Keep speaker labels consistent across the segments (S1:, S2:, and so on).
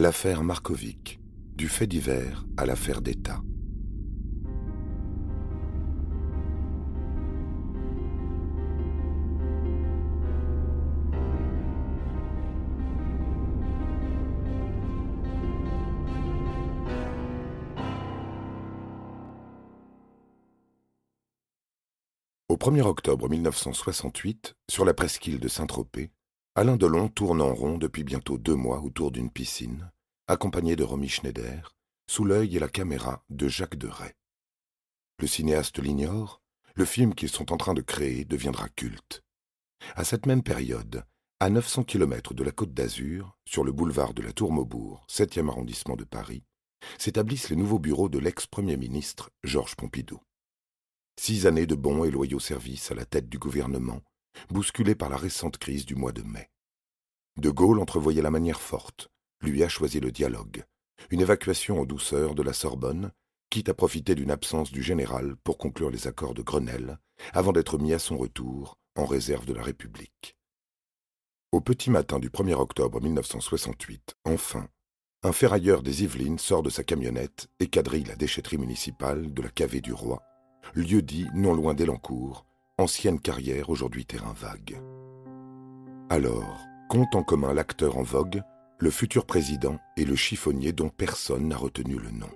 S1: L'affaire Markovic, du fait divers à l'affaire d'État. Au 1er octobre 1968, sur la presqu'île de Saint-Tropez, Alain Delon tourne en rond depuis bientôt deux mois autour d'une piscine, accompagné de Romy Schneider, sous l'œil et la caméra de Jacques Deray. Le cinéaste l'ignore, le film qu'ils sont en train de créer deviendra culte. À cette même période, à 900 km de la Côte d'Azur, sur le boulevard de la Tour Maubourg, 7e arrondissement de Paris, s'établissent les nouveaux bureaux de l'ex-premier ministre Georges Pompidou. Six années de bons et loyaux services à la tête du gouvernement bousculé par la récente crise du mois de mai. De Gaulle entrevoyait la manière forte, lui a choisi le dialogue, une évacuation en douceur de la Sorbonne, quitte à profiter d'une absence du général pour conclure les accords de Grenelle, avant d'être mis à son retour en réserve de la République. Au petit matin du 1er octobre 1968, enfin, un ferrailleur des Yvelines sort de sa camionnette et quadrille la déchetterie municipale de la Cavée du Roi, lieu dit non loin d'Elancourt, ancienne carrière, aujourd'hui terrain vague. Alors, compte en commun l'acteur en vogue, le futur président et le chiffonnier dont personne n'a retenu le nom.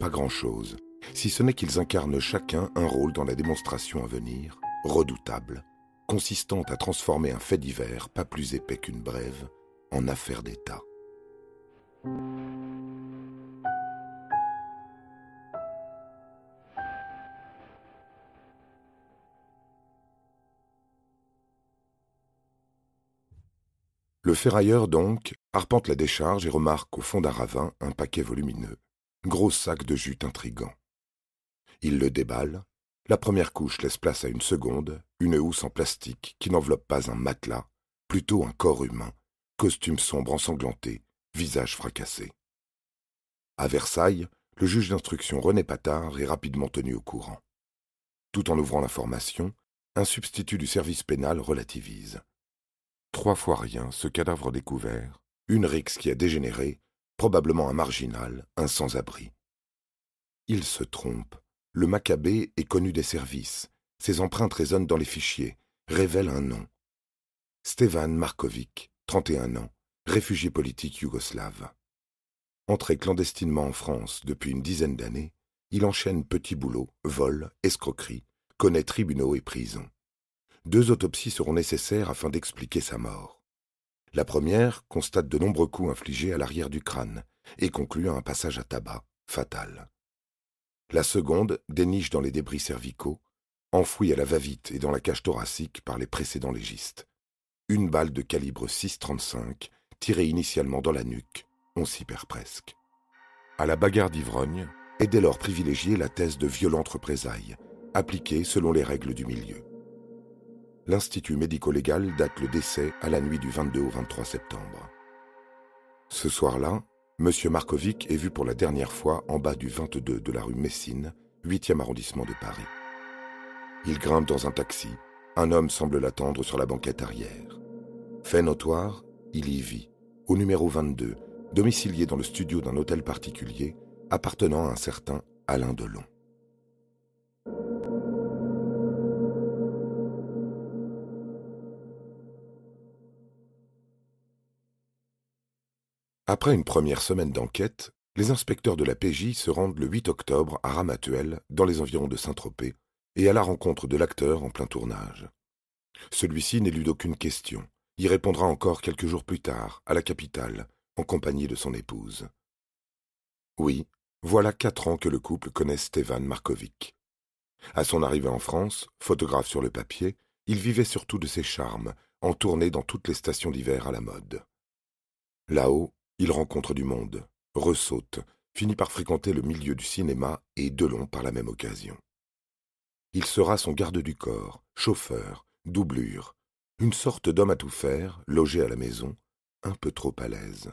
S1: Pas grand-chose, si ce n'est qu'ils incarnent chacun un rôle dans la démonstration à venir, redoutable, consistant à transformer un fait divers pas plus épais qu'une brève en affaire d'État. Le ferrailleur, donc, arpente la décharge et remarque au fond d'un ravin un paquet volumineux, gros sac de jute intrigant. Il le déballe, la première couche laisse place à une seconde, une housse en plastique qui n'enveloppe pas un matelas, plutôt un corps humain, costume sombre ensanglanté, visage fracassé. À Versailles, le juge d'instruction René Patard est rapidement tenu au courant. Tout en ouvrant l'information, un substitut du service pénal relativise. Trois fois rien, ce cadavre découvert, une rixe qui a dégénéré, probablement un marginal, un sans-abri. Il se trompe. Le Maccabée est connu des services. Ses empreintes résonnent dans les fichiers, révèlent un nom. Stevan Markovic, 31 ans, réfugié politique yougoslave. Entré clandestinement en France depuis une dizaine d'années, il enchaîne petits boulots, vols, escroqueries, connaît tribunaux et prisons. Deux autopsies seront nécessaires afin d'expliquer sa mort. La première constate de nombreux coups infligés à l'arrière du crâne et conclut à un passage à tabac, fatal. La seconde déniche dans les débris cervicaux, enfouis à la va-vite et dans la cage thoracique par les précédents légistes. Une balle de calibre 6,35 tirée initialement dans la nuque, on s'y perd presque. À la bagarre d'ivrogne est dès lors privilégiée la thèse de violente représailles, appliquée selon les règles du milieu l'Institut médico-légal date le décès à la nuit du 22 au 23 septembre. Ce soir-là, M. Markovic est vu pour la dernière fois en bas du 22 de la rue Messine, 8e arrondissement de Paris. Il grimpe dans un taxi. Un homme semble l'attendre sur la banquette arrière. Fait notoire, il y vit, au numéro 22, domicilié dans le studio d'un hôtel particulier appartenant à un certain Alain Delon. Après une première semaine d'enquête, les inspecteurs de la PJ se rendent le 8 octobre à Ramatuel, dans les environs de Saint-Tropez, et à la rencontre de l'acteur en plein tournage. Celui-ci n'élude aucune question, y répondra encore quelques jours plus tard, à la capitale, en compagnie de son épouse. Oui, voilà quatre ans que le couple connaît Stevan Markovic. À son arrivée en France, photographe sur le papier, il vivait surtout de ses charmes, en tournée dans toutes les stations d'hiver à la mode. Là-haut, il rencontre du monde, ressaute, finit par fréquenter le milieu du cinéma et Delon par la même occasion. Il sera son garde du corps, chauffeur, doublure, une sorte d'homme à tout faire, logé à la maison, un peu trop à l'aise.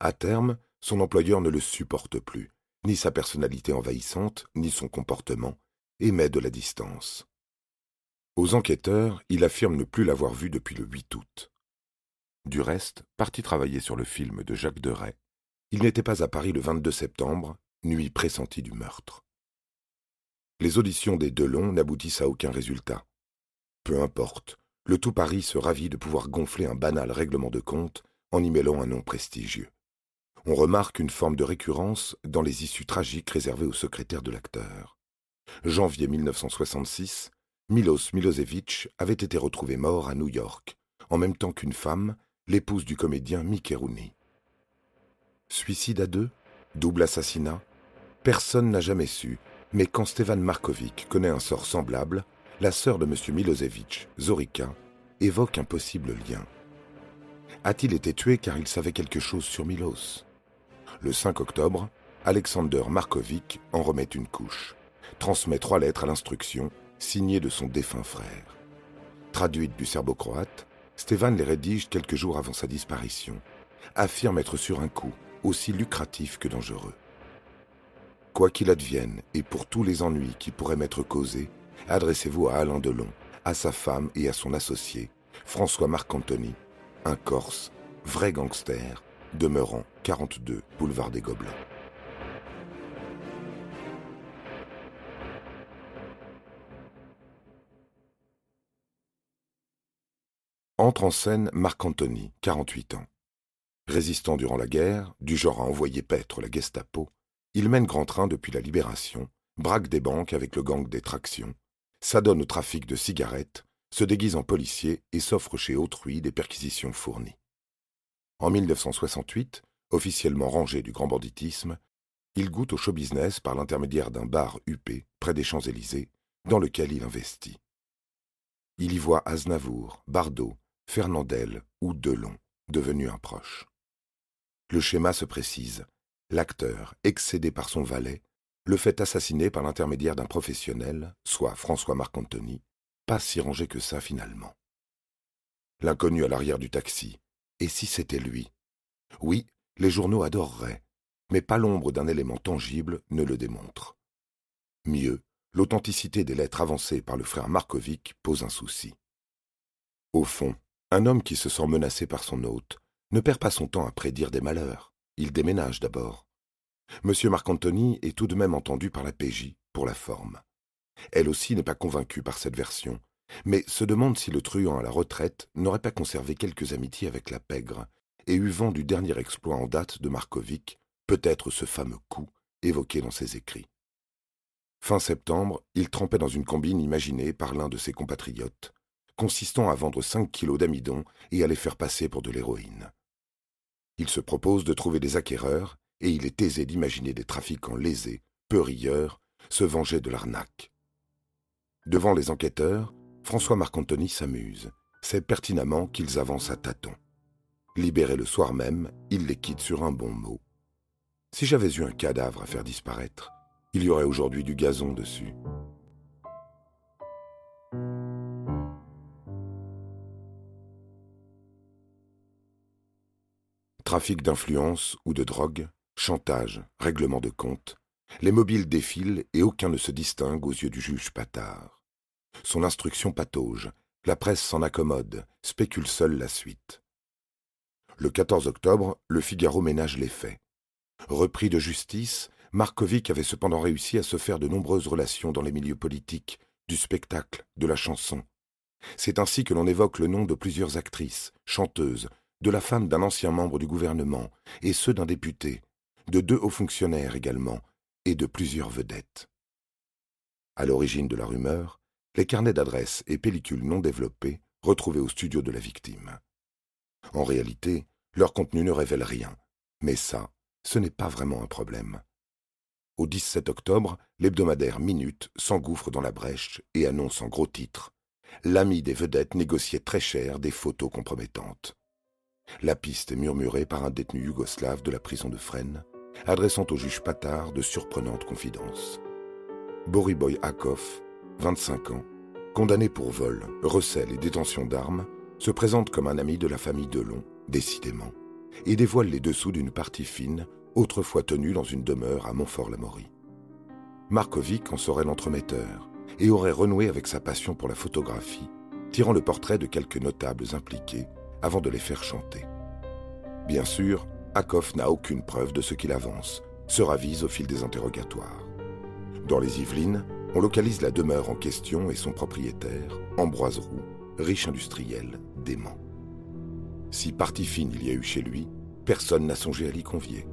S1: À terme, son employeur ne le supporte plus, ni sa personnalité envahissante, ni son comportement, et met de la distance. Aux enquêteurs, il affirme ne plus l'avoir vu depuis le 8 août. Du reste, parti travailler sur le film de Jacques Deray, il n'était pas à Paris le 22 septembre, nuit pressentie du meurtre. Les auditions des Delon n'aboutissent à aucun résultat. Peu importe, le tout Paris se ravit de pouvoir gonfler un banal règlement de compte en y mêlant un nom prestigieux. On remarque une forme de récurrence dans les issues tragiques réservées au secrétaire de l'acteur. Janvier 1966, Milos Milosevic avait été retrouvé mort à New York, en même temps qu'une femme, l'épouse du comédien Mickey. Suicide à deux Double assassinat Personne n'a jamais su, mais quand Stevan Markovic connaît un sort semblable, la sœur de M. Milosevic, Zorika, évoque un possible lien. A-t-il été tué car il savait quelque chose sur Milos? Le 5 octobre, Alexander Markovic en remet une couche, transmet trois lettres à l'instruction, signées de son défunt frère. Traduites du serbo-croate, Stevan les rédige quelques jours avant sa disparition, affirme être sur un coup aussi lucratif que dangereux. Quoi qu'il advienne, et pour tous les ennuis qui pourraient m'être causés, adressez-vous à Alain Delon, à sa femme et à son associé, François Marc-Anthony, un Corse, vrai gangster, demeurant 42 boulevard des Gobelins. Entre en scène Marc-Anthony, 48 ans. Résistant durant la guerre, du genre à envoyer paître la Gestapo, il mène grand train depuis la Libération, braque des banques avec le gang des tractions, s'adonne au trafic de cigarettes, se déguise en policier et s'offre chez autrui des perquisitions fournies. En 1968, officiellement rangé du grand banditisme, il goûte au show business par l'intermédiaire d'un bar huppé près des Champs-Élysées, dans lequel il investit. Il y voit Aznavour, Bardot, Fernandel ou Delon, devenu un proche. Le schéma se précise. L'acteur, excédé par son valet, le fait assassiner par l'intermédiaire d'un professionnel, soit François Marc-Anthony, pas si rangé que ça finalement. L'inconnu à l'arrière du taxi. Et si c'était lui? Oui, les journaux adoreraient, mais pas l'ombre d'un élément tangible ne le démontre. Mieux, l'authenticité des lettres avancées par le frère Markovic pose un souci. Au fond, un homme qui se sent menacé par son hôte ne perd pas son temps à prédire des malheurs. Il déménage d'abord. M. Marc-Anthony est tout de même entendu par la PJ, pour la forme. Elle aussi n'est pas convaincue par cette version, mais se demande si le truand à la retraite n'aurait pas conservé quelques amitiés avec la pègre et eu vent du dernier exploit en date de Markovic, peut-être ce fameux coup évoqué dans ses écrits. Fin septembre, il trempait dans une combine imaginée par l'un de ses compatriotes, consistant à vendre cinq kilos d'amidon et à les faire passer pour de l'héroïne. Il se propose de trouver des acquéreurs, et il est aisé d'imaginer des trafiquants lésés, peu rieurs, se venger de l'arnaque. Devant les enquêteurs, François Marc-Anthony s'amuse, sait pertinemment qu'ils avancent à tâtons. Libéré le soir même, il les quitte sur un bon mot. Si j'avais eu un cadavre à faire disparaître, il y aurait aujourd'hui du gazon dessus. Trafic d'influence ou de drogue, chantage, règlement de compte, les mobiles défilent et aucun ne se distingue aux yeux du juge Patard. Son instruction patauge, la presse s'en accommode, spécule seule la suite. Le 14 octobre, le Figaro ménage les faits. Repris de justice, Markovic avait cependant réussi à se faire de nombreuses relations dans les milieux politiques, du spectacle, de la chanson. C'est ainsi que l'on évoque le nom de plusieurs actrices, chanteuses, de la femme d'un ancien membre du gouvernement, et ceux d'un député, de deux hauts fonctionnaires également, et de plusieurs vedettes. À l'origine de la rumeur, les carnets d'adresses et pellicules non développées retrouvés au studio de la victime. En réalité, leur contenu ne révèle rien, mais ça, ce n'est pas vraiment un problème. Au 17 octobre, l'hebdomadaire Minute s'engouffre dans la brèche et annonce en gros titre L'ami des vedettes négociait très cher des photos compromettantes. La piste est murmurée par un détenu yougoslave de la prison de Fresnes, adressant au juge Patard de surprenantes confidences. Boriboy Akov, 25 ans, condamné pour vol, recel et détention d'armes, se présente comme un ami de la famille Delon, décidément, et dévoile les dessous d'une partie fine, autrefois tenue dans une demeure à Montfort-l'Amaury. Markovic en serait l'entremetteur et aurait renoué avec sa passion pour la photographie, tirant le portrait de quelques notables impliqués avant de les faire chanter. Bien sûr, Akoff n'a aucune preuve de ce qu'il avance, se ravise au fil des interrogatoires. Dans les Yvelines, on localise la demeure en question et son propriétaire, Ambroise Roux, riche industriel, dément. Si partie fine il y a eu chez lui, personne n'a songé à l'y convier.